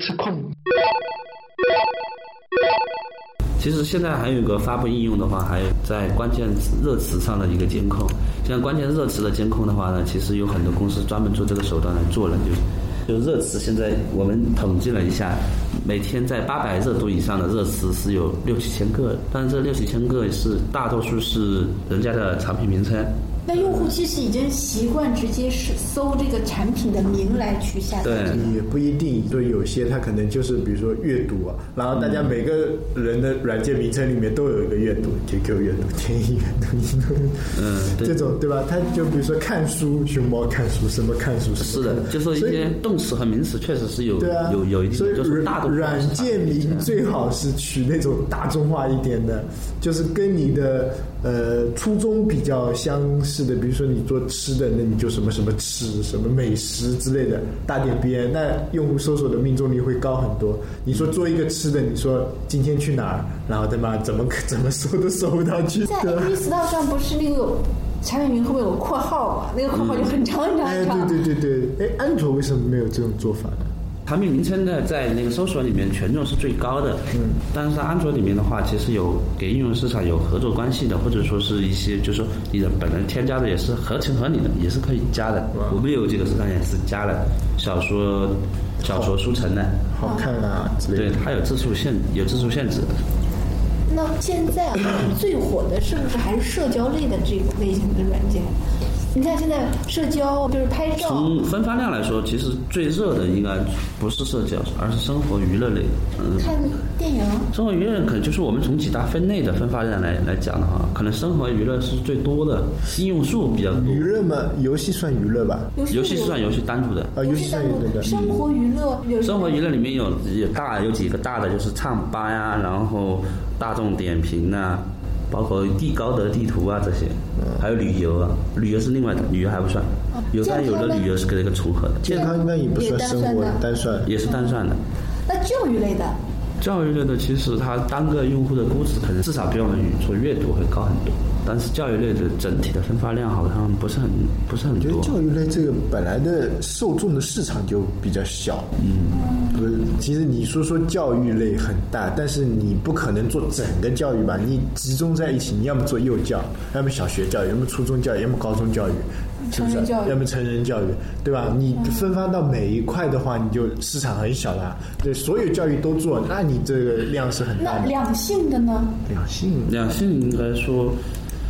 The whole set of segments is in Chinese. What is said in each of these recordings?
测控。其实现在还有一个发布应用的话，还有在关键热词上的一个监控。像关键热词的监控的话呢，其实有很多公司专门做这个手段来做了，就就热词。现在我们统计了一下，每天在八百热度以上的热词是有六七千个，但是这六七千个是大多数是人家的产品名称。那用户其实已经习惯直接是搜这个产品的名来去下载。也不一定，就有些它可能就是比如说阅读啊，然后大家每个人的软件名称里面都有一个阅读，QQ 阅读、天翼阅读、嗯，这种对吧？它就比如说看书，熊猫看书，什么看书是的，就说一些动词和名词确实是有对啊，有有一定，所以就是大的软件名最好是取那种大众化一点的，就是跟你的呃初衷比较相。似的，比如说你做吃的，那你就什么什么吃，什么美食之类的，大点边，那用户搜索的命中率会高很多。你说做一个吃的，你说今天去哪儿，然后他妈怎么怎么搜都搜不到去。在 A P Store 上不是那个产品名后面有括号嘛？那个括号就很长很长很长。对对对对，哎，安卓为什么没有这种做法呢？产品名称呢，在那个搜索里面权重是最高的。嗯，但是在安卓里面的话，其实有给应用市场有合作关系的，或者说是一些，就是说你的本人添加的也是合情合理的，也是可以加的。我们有几个市场也是加了小说、小说书城的，好看啊之类的。对，它有字数限，有字数限制。那现在最火的是不是还是社交类的这个类型的软件？你看现在社交就是拍照。从分发量来说，其实最热的应该不是社交，而是生活娱乐类。嗯，看电影。生活娱乐可能就是我们从几大分类的分发量来来讲的话，可能生活娱乐是最多的，应用数比较多。娱乐嘛，游戏算娱乐吧？游戏是算游戏单独的。啊，游戏算娱乐的。生活娱乐有。生活娱乐里面有有大有几个大的，就是唱吧呀，然后大众点评呐。包括地高德地图啊这些，还有旅游啊，旅游是另外的，旅游还不算。有的有的旅游是跟这个重合的。健康应该也不算生活单算，也是单算的。那教育类的？教育类的其实它单个用户的估值可能至少比我们说阅读会高很多。但是教育类的整体的分发量好像不是很不是很多。我觉得教育类这个本来的受众的市场就比较小。嗯，不是，其实你说说教育类很大，但是你不可能做整个教育吧？你集中在一起，你要么做幼教，要么小学教育，要么初中教育，要么高中教育，是不是？要么成人教育，对吧？你分发到每一块的话，你就市场很小了。对，所有教育都做，那你这个量是很大的。那两性的呢？两性，两性应该说。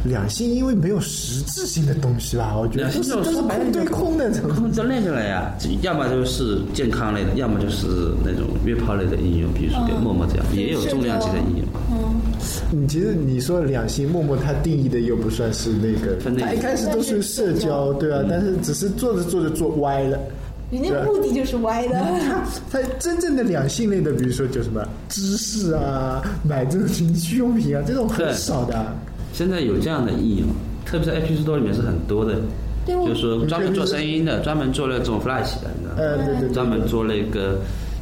两性因为没有实质性的东西吧，我觉得都是空对空的，空就那个了呀。要么就是健康类的，要么就是那种约炮类的应用，比如说给陌陌这样，也有重量级的应用。嗯，你其实你说两性，陌陌它定义的又不算是那个，它一开始都是社交，对啊，但是只是做着做着做歪了，人家目的就是歪的。它真正的两性类的，比如说就什么知识啊，买这种情趣用品啊，这种很少的。现在有这样的应用，特别是 App Store 里面是很多的，就是说专门做声音的，专门做那种 Flash 的，你知道吗？呃，对对，专门做那个，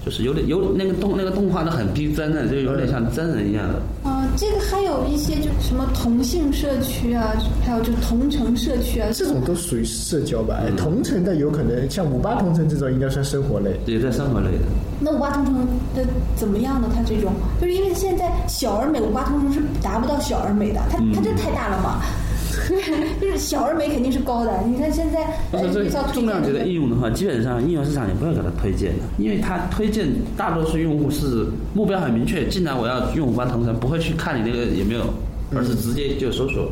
就是有点有那个动那个动画都很逼真的，就有点像真人一样的。啊，这个还有一些就什么同性社区啊，还有就同城社区啊，这种都属于社交吧？同城的有可能像五八同城这种应该算生活类，也在生活类的。那五八同城的怎么样呢？它这种就是因为现在小而美，五八同城是达不到小而美的，它它这太大了嘛。就是小而美肯定是高的。你看现在，不是这重量级的应用的话，基本上应用市场也不会给他推荐的，因为他推荐大多数用户是目标很明确，进来我要用五八同城，不会去看你那个有没有，而是直接就搜索。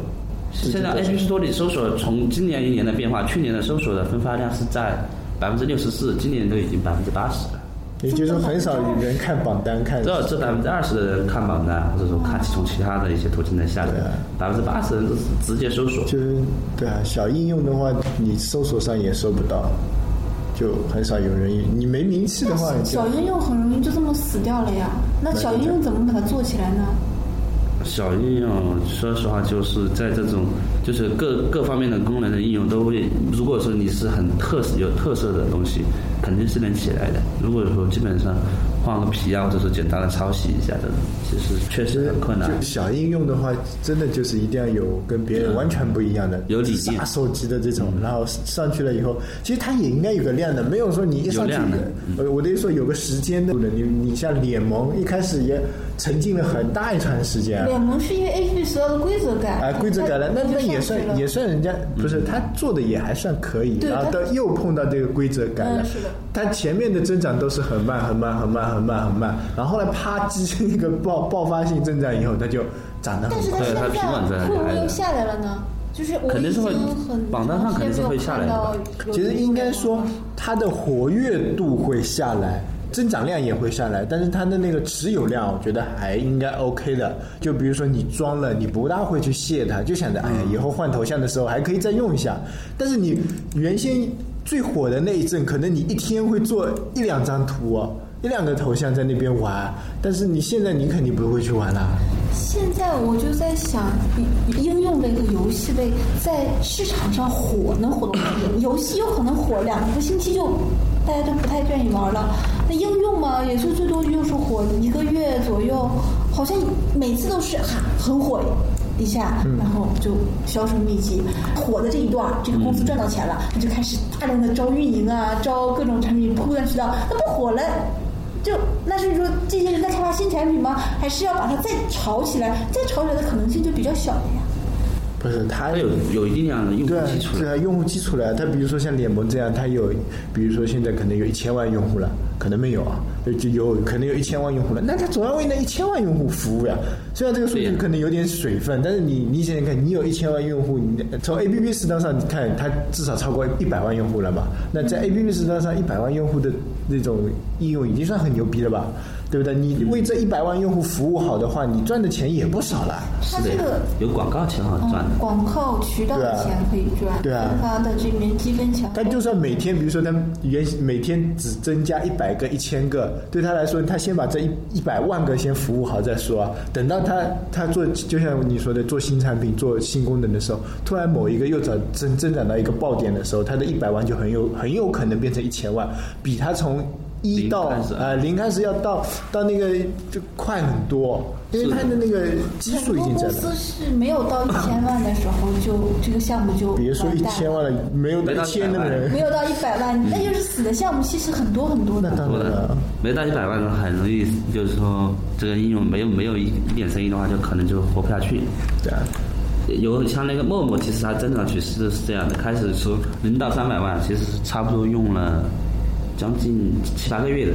现在 A P P Store 里搜索从今年一年的变化，去年的搜索的分发量是在百分之六十四，今年都已经百分之八十了。也就是说，很少有人看榜单，看只有这百分之二十的人看榜单，或者说看从其他的一些途径来下载，百分之八十人都是直接搜索。就是对啊，小应用的话，你搜索上也搜不到，就很少有人。你没名气的话，小应用很容易就这么死掉了呀。那小应用怎么把它做起来呢？小应用，说实话，就是在这种就是各各方面的功能的应用都会。如果说你是很特有特色的东西，肯定是能起来的。如果说基本上换个皮啊，或者说简单的抄袭一下这种，其实确实很困难。就小应用的话，真的就是一定要有跟别人完全不一样的，有理念。杀手级的这种，然后上去了以后，其实它也应该有个量的，没有说你一上去有量的，呃，我的意思说有个时间的，你你像脸萌一开始也沉浸了很大一段时间啊。联盟是因为 A P P 所有的规则改哎，规则改了，那那也算也。算人家不是他做的也还算可以，然后到又碰到这个规则改了。嗯是的，他前面的增长都是很慢很慢很慢很慢很慢，然后后来啪叽那个爆爆发性增长以后，它就长得很快。但是它现对它平稳在在会不会又下来了呢？就是我定是会很榜单上肯定是会下来的其实应该说它的活跃度会下来。增长量也会下来，但是它的那个持有量，我觉得还应该 OK 的。就比如说你装了，你不大会去卸它，就想着哎呀，以后换头像的时候还可以再用一下。但是你原先最火的那一阵，可能你一天会做一两张图哦，一两个头像在那边玩，但是你现在你肯定不会去玩啦。现在我就在想，应用类和游戏类在市场上火能火多久？游戏有可能火两个星期就大家都不太愿意玩了。那应用嘛，也就最多就是火一个月左右，好像每次都是哈很火一下，然后就销声匿迹。火的这一段，这个公司赚到钱了，他就开始大量的招运营啊，招各种产品铺断渠道。那不火了？就那是说这些人在开发新产品吗？还是要把它再炒起来？再炒起来的可能性就比较小了呀。不是它有有一定量的用户基础对啊，用户基础了。它比如说像脸盟这样，它有，比如说现在可能有一千万用户了，可能没有啊，就有可能有一千万用户了，那它总要为那一千万用户服务呀。虽然这个数据可能有点水分，但是你你想想看，你有一千万用户，你从 A P P 市场上看，它至少超过一百万用户了嘛？那在 A P P 市场上，一百万用户的那种应用已经算很牛逼了吧？对不对？你为这一百万用户服务好的话，你赚的钱也不少了。它这个有广告钱好赚的嗯，。广告渠道的钱可以赚，对啊分发的这边积分强。他就算每天，比如说他原每天只增加一百个、一千个，对他来说，他先把这一一百万个先服务好再说啊。等到他他做，就像你说的，做新产品、做新功能的时候，突然某一个又增增增长到一个爆点的时候，他的一百万就很有很有可能变成一千万，比他从一到零开始呃零开始要到到那个就快很多，因为它的那个基数已经在了。公司是没有到一千万的时候就这个项目就别说一千万了，没有到一千的人，没有到一百万，那就是死的项目其实很多很多的那。当然了。没到一百万的很容易，就是说这个应用没有没有一一点生意的话，就可能就活不下去。对啊。有像那个陌陌，其实它增长趋势是这样的：开始说零到三百万，其实差不多用了将近七八个月的，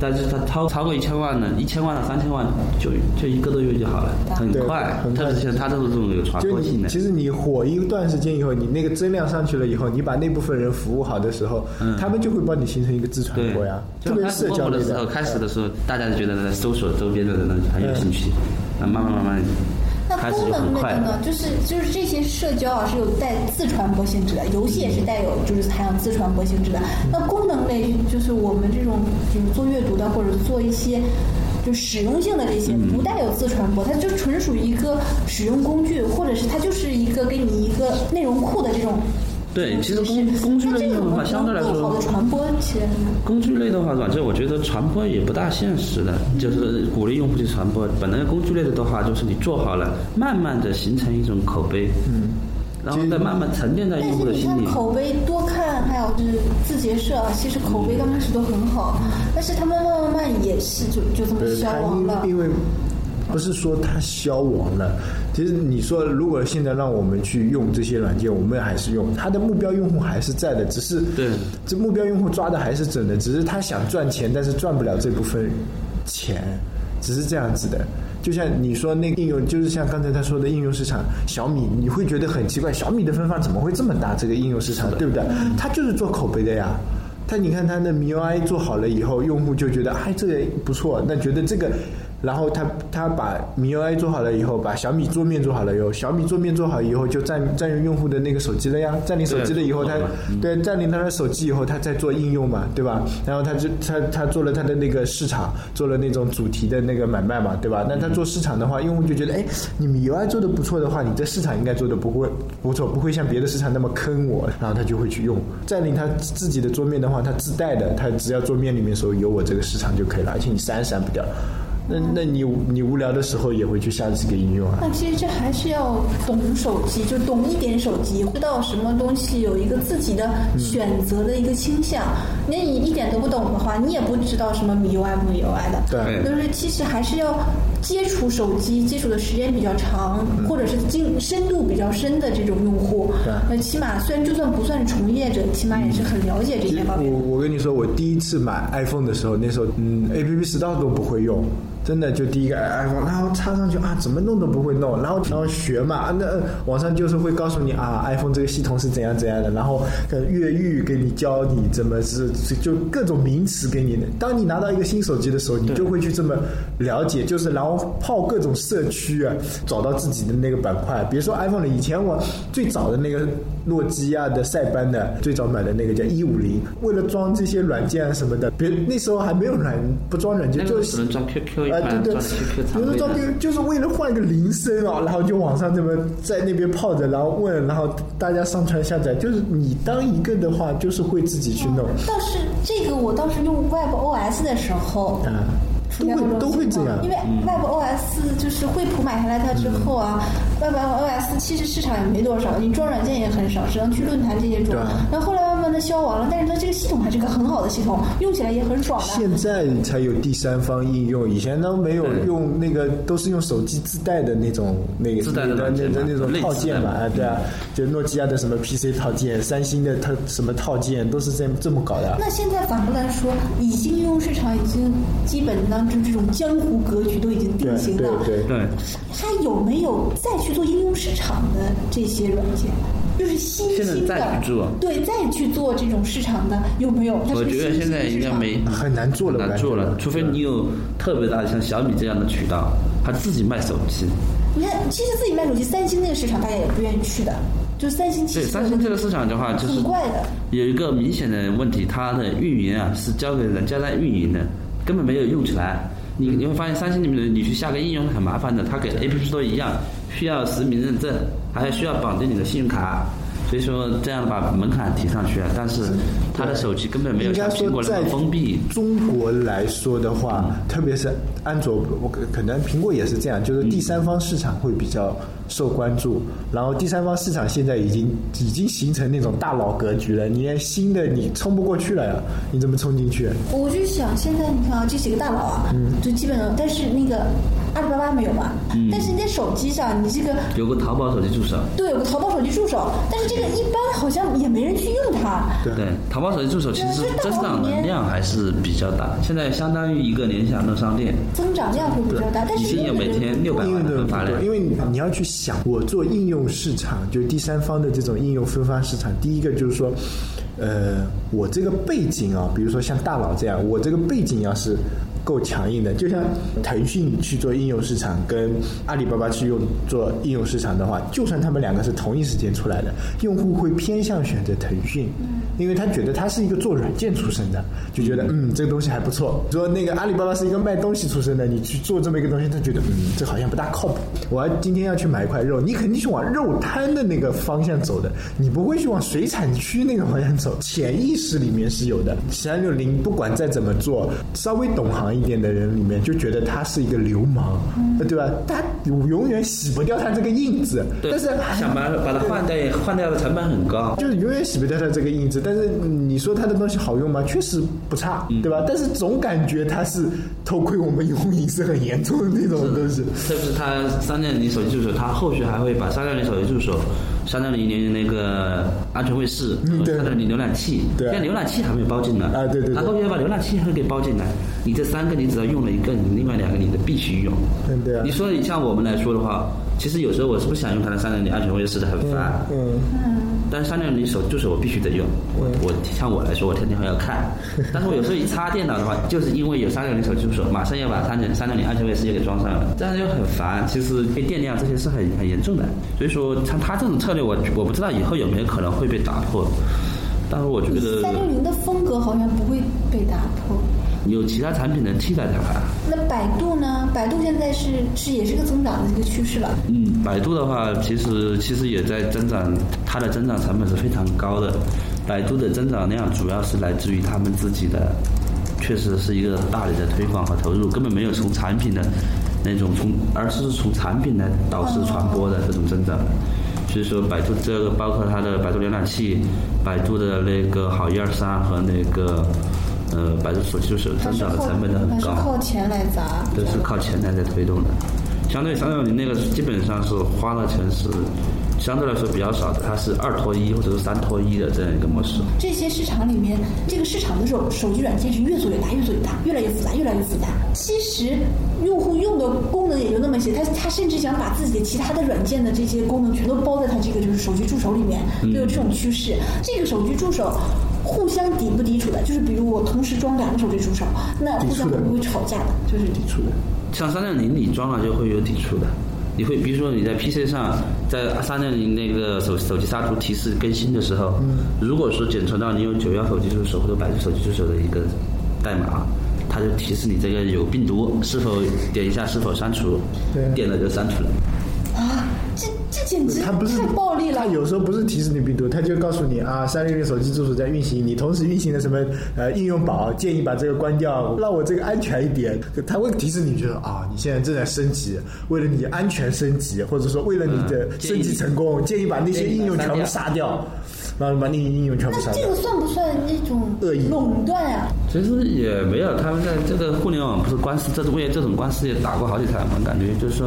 但是它超超过一千万呢，一千万到三千万就就一个多月就好了，很快。很快特别是像他这种这种有传播性的。你其实你火一段时间以后，你那个增量上去了以后，你把那部分人服务好的时候，嗯他们就会帮你形成一个自传对播呀。特就别社交的时候，开始的时候，大家就觉得搜索周边的人很有兴趣，那慢慢慢慢那功能。类的呢，就是就是这些社交啊是有带自传播性质的，游戏也是带有就是含有自传播性质的。那功能类就是我们这种就是做阅读的或者做一些就使用性的这些，嗯不带有自传播，它就纯属于一个使用工具，或者是它就是一个给你一个内容库的这种。对，其实工工具类的话，相对来更好的说，传播其实？工具类的话，软件我觉得传播也不大现实的，就是鼓励用户去传播。本来工具类的的话，就是你做好了，慢慢的形成一种口碑，嗯，然后再慢慢沉淀在用户的心里。看口碑多看，还有就是字节社啊，其实口碑刚开始都很好，但是他们慢慢慢慢也是就就这么，消亡了。因因为不是说它消亡了，其实你说如果现在让我们去用这些软件，我们还是用，它的目标用户还是在的，只是对这目标用户抓的还是准的，只是他想赚钱，但是赚不了这部分钱，只是这样子的。就像你说那个应用，就是像刚才他说的应用市场，小米你会觉得很奇怪，小米的分发怎么会这么大？这个应用市场，对不对？它就是做口碑的呀。它你看它的 MIUI 做好了以后，用户就觉得哎这个不错，那觉得这个然后他他把米 UI 做好了以后，把小米桌面做好了以后，小米桌面做好以后就占占用用户的那个手机了呀，占领手机了以后，他对占领他的手机以后，他再做应用嘛，对吧？然后他就他他做了他的那个市场，做了那种主题的那个买卖嘛，对吧？那他做市场的话，用户就觉得，哎，你米 UI 做的不错的话，你这市场应该做的不会不错，不会像别的市场那么坑我，然后他就会去用。占领他自己的桌面的话，他自带的，他只要桌面里面说有我这个市场就可以了，而且你删删不掉。那那你你无聊的时候也会去下这个应用啊？那其实这还是要懂手机，就懂一点手机，知道什么东西有一个自己的选择的一个倾向。那你一点都不懂的话，你也不知道什么米 UI 不米 UI 的。对就是其实还是要接触手机，接触的时间比较长，或者是经深度比较深的这种用户。对那起码虽然就算不算从业者，起码也是很了解这些方面我。我跟你说，我第一次买 iPhone 的时候，那时候嗯，A P P Store 都不会用，真的就第一个 iPhone，然后插上去啊，怎么弄都不会弄，然后然后学嘛，啊那呃网上就是会告诉你啊，iPhone 这个系统是怎样怎样的，然后呃越狱给你教你怎么是是就各种名词给你的。当你拿到一个新手机的时候，你就会去这么了解，就是然后泡各种社区啊，找到自己的那个板块。比如说 iPhone 的，以前我最早的那个诺基亚的塞班的，最早买的那个叫一五零，为了装这些软件啊什么的，别那时候还没有软不装软件，那就是能装 QQ 一啊，款，对对。有的装 QQ 就是为了换个铃声啊，然后就网上这么在那边泡着，然后问，然后大家上传下载，就是你当一个。的话，就是会自己去弄，倒是这个，我倒是用 Web OS 的时候，啊，出现过这种都会都会情况这样因为 Web OS 就是惠普买下来它之后啊、w e b OS 其实市场也没多少，你装软件也很少，只能去论坛这些装对啊。然后后来慢慢的消亡了，但是它这个系统还是个很好的系统，用起来也很爽。现在才有第三方应用，以前都没有用那个，都是用手机自带的那种那个自带的那那那种套件嘛，的啊，对啊，就诺基亚的什么 PC 套件，三星的它什么套件，都是这这么搞的。那现在反过来说，已经应用市场已经基本当中这种江湖格局都已经型了。对对，对，它有没有再去做应用市场的这些软件？就是新现在兴的，再去做对，再去做这种市场的有没有？我觉得现在应该没很难做了很难做了，除非你有特别大的像小米这样的渠道，他自己卖手机。你看，其实自己卖手机，三星那个市场大家也不愿意去的，就三星对，三星这个市场的话，就是很怪的。有一个明显的问题，它的运营啊是交给人家来运营的，根本没有用起来。你你会发现三星里面的你去下个应用很麻烦的，它给的 A P P 都一样，需要实名认证，还需要绑定你的信用卡。所以说这样把门槛提上去了，但是他的手机根本没有像苹果说，在那么封闭。中国来说的话，特别是安卓，我可可能苹果也是这样，就是第三方市场会比较受关注。然后第三方市场现在已经已经形成那种大佬格局了，你连新的你冲不过去了呀，你怎么冲进去？我就想，现在你看啊，这几个大佬啊，嗯就基本上，但是那个阿里巴巴没有嘛，但是你在手机上，你这个有个淘宝手机助手，对有个淘宝手机助手，但是这个一般好像也没人去用它。对。对，淘宝手机助手其实增长的量还是比较大，现在相当于一个联想的商店，增长量会比较大，但是已经有每天六百万的发量，。因为你你要去想，我做应用市场，就是第三方的这种应用分发市场，第一个就是说，呃，我这个背景啊，比如说像大佬这样，我这个背景要是够强硬的，就像腾讯去做应用市场，跟阿里巴巴去用做应用市场的话，就算他们两个是同一时间出来的，用户会偏向选择腾讯，因为他觉得他是一个做软件出身的，就觉得嗯这个东西还不错。说那个阿里巴巴是一个卖东西出身的，你去做这么一个东西，他觉得嗯这好像不大靠谱。我要今天要去买一块肉，你肯定是往肉摊的那个方向走的，你不会去往水产区那个方向走。潜意识里面是有的。三六零不管再怎么做，稍微懂行一点的人里面就觉得他是一个流氓，对吧？他永远洗不掉他这个印子，对，但是想把把它换掉，换掉的成本很高。就是永远洗不掉他这个印子。但是你说它的东西好用吗？确实不差，对吧？但是总感觉它是偷窥我们用户隐私很严重的那种东西。特别是它三六零手机助手，它后续还会把三六零手机助手、三六零零那个安全卫士三六零浏览器，现在浏览器还没有包进来啊对对对它后续要把浏览器还给包进来。你这三个，你只要用了一个，你另外两个你的必须用。嗯对啊你说你像我们来说的话，其实有时候我是不想用它的三六零安全卫士的，很烦。嗯，但是三六零手助手我必须得用。我我像我来说，我天天还要看。但是我有时候一插电脑的话，就是因为有三六零手机助手，马上要把三六三六零安全卫士也给装上了，这样就很烦。其实被电量这些是很很严重的。所以说，像他这种策略，我我不知道以后有没有可能会被打破。但是我觉得三六零的风格好像不会被打破。有其他产品能替代它。那百度呢？百度现在是是也是个增长的一个趋势了。嗯，百度的话，其实其实也在增长，它的增长成本是非常高的。百度的增长量主要是来自于他们自己的，确实是一个大力的推广和投入，根本没有从产品的那种从，而是从产品来导致传播的这种增长。所以说，百度这个包括它的百度浏览器、百度的那个好一二三和那个。呃，百度手机就是增长的成本都很高，是靠钱来砸，都是靠钱来在推动的。相对三六零那个基本上是花的钱是相对来说比较少的，它是二拖一或者是三拖一的这样一个模式。这些市场里面，这个市场的手手机软件是越做越大，越做越大，越来越复杂，越来越复杂。其实用户用的功能也就那么些，他他甚至想把自己的其他的软件的这些功能全都包在他这个就是手机助手里面，都有这种趋势。这个手机助手。互相抵不抵触的，就是比如我同时装两个手机助手，那互相会不会吵架的？就是抵触的。像三六零你装了就会有抵触的，你会比如说你在 PC 上，在三六零那个手手机杀毒提示更新的时候，如果说检测到你有九幺手机助手或者百度手机助手的一个代码，它就提示你这个有病毒，是否点一下是否删除，点了就删除了。啊，这。这简直太暴力了！他有时候不是提示你病毒，它就告诉你啊，三六零手机助手在运行，你同时运行的什么呃应用宝，建议把这个关掉，让我这个安全一点。它会提示你，觉得啊，你现在正在升级，为了你安全升级，或者说为了你的升级成功，建议把那些应用全部杀掉。然后把那些应用全部杀掉。那这个算不算那种恶意垄断啊？其实也没有，他们在这个互联网不是官司，这是为这种官司也打过好几场嘛，感觉就是说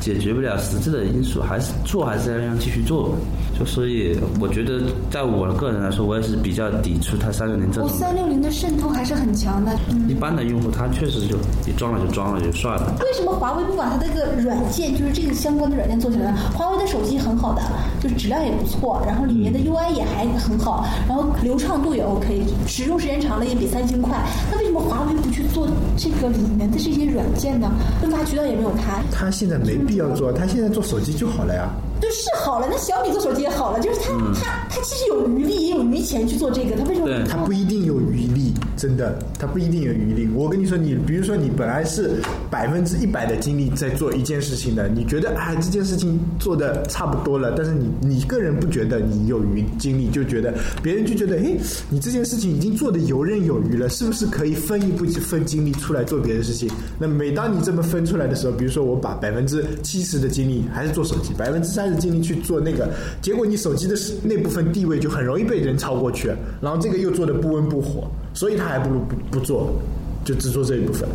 解决不了实质的因素，还是做还是要让继续做。就所以我觉得，在我个人来说，我也是比较抵触它三六零这种。三六零的渗透还是很强的。一般的用户他确实就你装了就装了就算了。为什么华为不把它这个软件，就是这个相关的软件做起来？华为的手机很好的，就是质量也不错，然后里面的 UI 也。还很好，然后流畅度也 OK，使用时间长了也比三星快。那为什么华为不去做这个里面的这些软件呢？分发渠道也没有开。他现在没必要做，他现在做手机就好了呀。就是好了，那小米做手机也好了，就是他他他其实有余力也有余钱去做这个，他为什么？他不一定有余力，真的，他不一定有余力。我跟你说，你比如说你本来是百分之一百的精力在做一件事情的，你觉得啊这件事情做的差不多了，但是你你个人不觉得你有余精力，就觉得别人就觉得哎你这件事情已经做的游刃有余了，是不是可以分一部分精力出来做别的事情？那每当你这么分出来的时候，比如说我把百分之七十的精力还是做手机，百分之三十。精力去做那个，结果你手机的那部分地位就很容易被人超过去，然后这个又做的不温不火，所以他还不如不不做，就只做这一部分。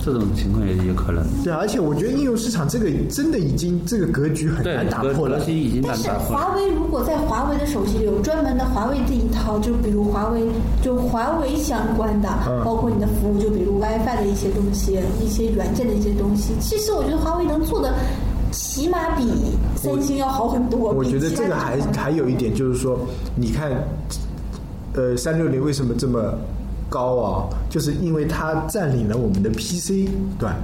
这种情况也有可能。对，而且我觉得应用市场这个真的已经这个格局很难打破了。但是华为如果在华为的手机里有专门的华为这一套，就比如华为就华为相关的，包括你的服务，就比如 WiFi 的一些东西，一些软件的一些东西，其实我觉得华为能做的。起码比三星要好很多。我觉得这个还还有一点就是说，你看，呃，三六零为什么这么高啊？就是因为它占领了我们的 PC 端。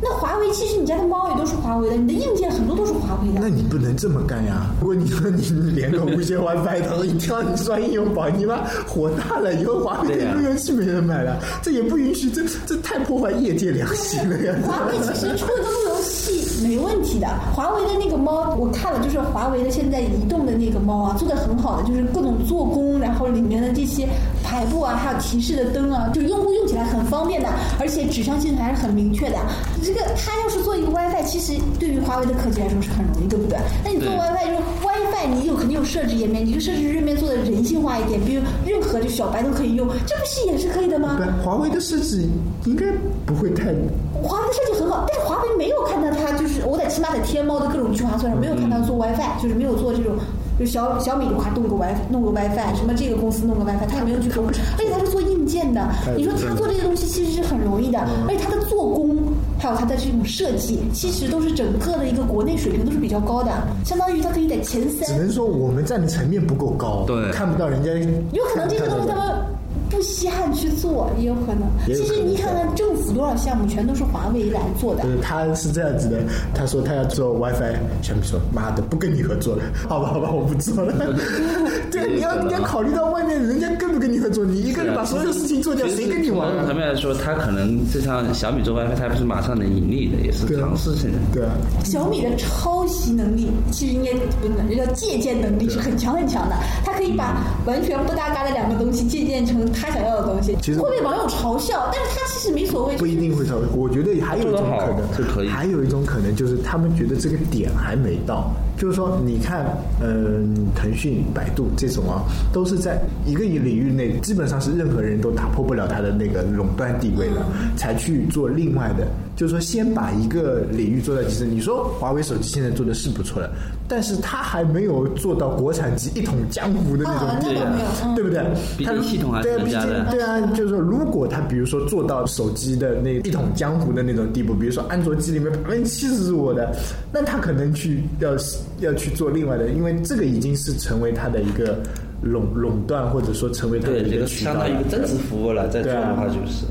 那华为其实你家的猫也都是华为的，你的硬件很多都是华为的。那你不能这么干呀！如果你说你连个无线 WiFi，然后一跳你装应用宝，你妈火大了！以后华为的路由器没人买了，这也不允许，这这太破坏业界良心了呀！华为其实 出的路由器没问题的，华为的那个猫我看了，就是华为的现在移动的那个猫啊，做的很好的，就是各种做工，然后里面的这些排布啊，还有提示的灯啊，就用户用起来很方便的，而且指向性还是很明确的。这个它要是做一个 WiFi，其实对于华为的科技来说是很容易，对不对？那你做 WiFi 就是你有肯定有设置页面，你就设置页面做的人性化一点，比如任何就小白都可以用，这不是也是可以的吗？对，华为的设计应该不会太。华为的设计很好，但是华为没有看到它，就是我在起码在天猫的各种聚划算上没有看到做 WiFi，就是没有做这种。就小小米的话，弄个 WiFi，弄个 WiFi，什么这个公司弄个 WiFi，他也没有去做，而且他是做硬件。的哎。你说他做这些东西其实是很容易的，嗯而且他的做工还有它的这种设计，其实都是整个的一个国内水平都是比较高的，相当于它可以在前三只。能说我们站的层面不够高，对看不到人家。有可能这些东西他们不稀罕去做，也有可能。可能其实你看看政府多少项目全都是华为来做的就。是他是这样子的，他说他要做 WiFi，小米说妈的不跟你合作了，好吧好吧我不做了。对，你要你要考虑到外面人家跟不跟你合作，你一个人把所有事情做掉，谁跟你玩从层啊？面来说，他可能就像小米做 WiFi，它不是马上能盈利的，也是尝试性的。对啊，小米的抄袭能力其实应该不能叫借鉴能力是很强很强的，它可以把完全不搭嘎的两个东西借鉴成他想要的东西。其实会被网友嘲笑，但是他其实没所谓。不一定会超。我觉得还有一种可能，是可以能，还有一种可能就是他们觉得这个点还没到。就是说，你看，嗯、腾讯、百度这种啊，都是在一个领域内，基本上是任何人都打破不了它的那个垄断地位了，才去做另外的。就是说，先把一个领域做到极致。你说华为手机现在做的是不错的，但是它还没有做到国产机一统江湖的那种，地步，对不对？它系统还是对啊，对啊，就是说，如果他比如说做到手机的那一统江湖的那种地步，比如说安卓机里面百分之七十是我的，那他可能去要要去做另外的，因为这个已经是成为他的一个垄垄断，或者说成为他的一个渠道了相当于一个增值服务了，再做对啊的话就是。